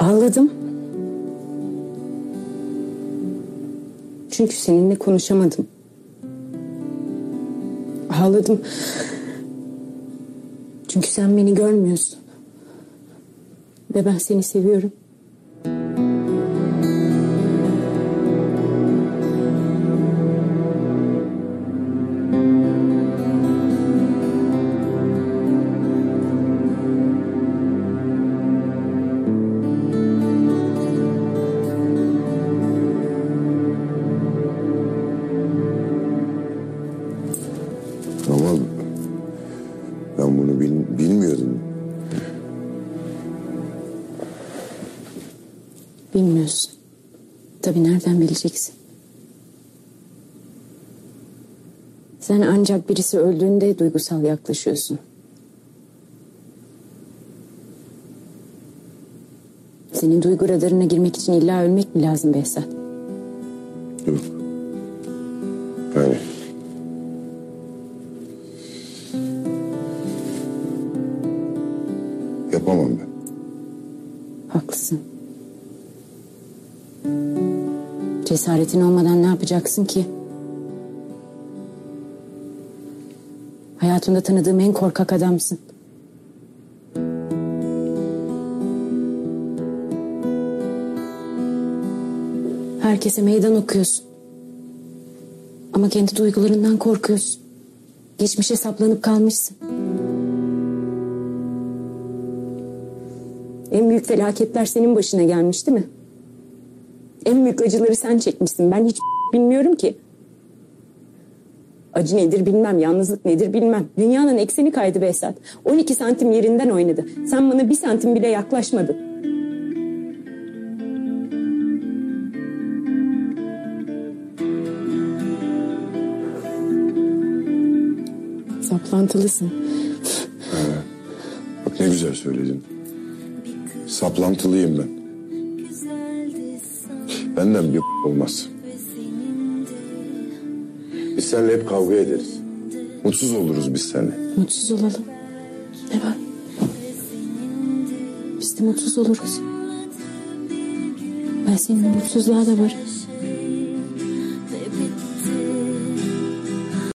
Ağladım. Çünkü seninle konuşamadım. Ağladım. Çünkü sen beni görmüyorsun. Ve ben seni seviyorum. Bunu bil- bilmiyordum. Bilmiyorsun. Tabii nereden bileceksin? Sen ancak birisi öldüğünde duygusal yaklaşıyorsun. Senin duygu radarına girmek için illa ölmek mi lazım Behzat? Yok. Yani yapamam ben. Haklısın. Cesaretin olmadan ne yapacaksın ki? Hayatımda tanıdığım en korkak adamsın. Herkese meydan okuyorsun. Ama kendi duygularından korkuyorsun. Geçmişe saplanıp kalmışsın. En büyük felaketler senin başına gelmiş değil mi? En büyük acıları sen çekmişsin. Ben hiç bilmiyorum ki. Acı nedir bilmem, yalnızlık nedir bilmem. Dünyanın ekseni kaydı Behzat. 12 santim yerinden oynadı. Sen bana bir santim bile yaklaşmadın. Saplantılısın. Bak ne güzel söyledin. Saplantılıyım ben. Benden bir olmaz. Biz seninle hep kavga ederiz. Mutsuz oluruz biz seninle. Mutsuz olalım. Ne var? Biz de mutsuz oluruz. Ben seninle mutsuzluğa da varım.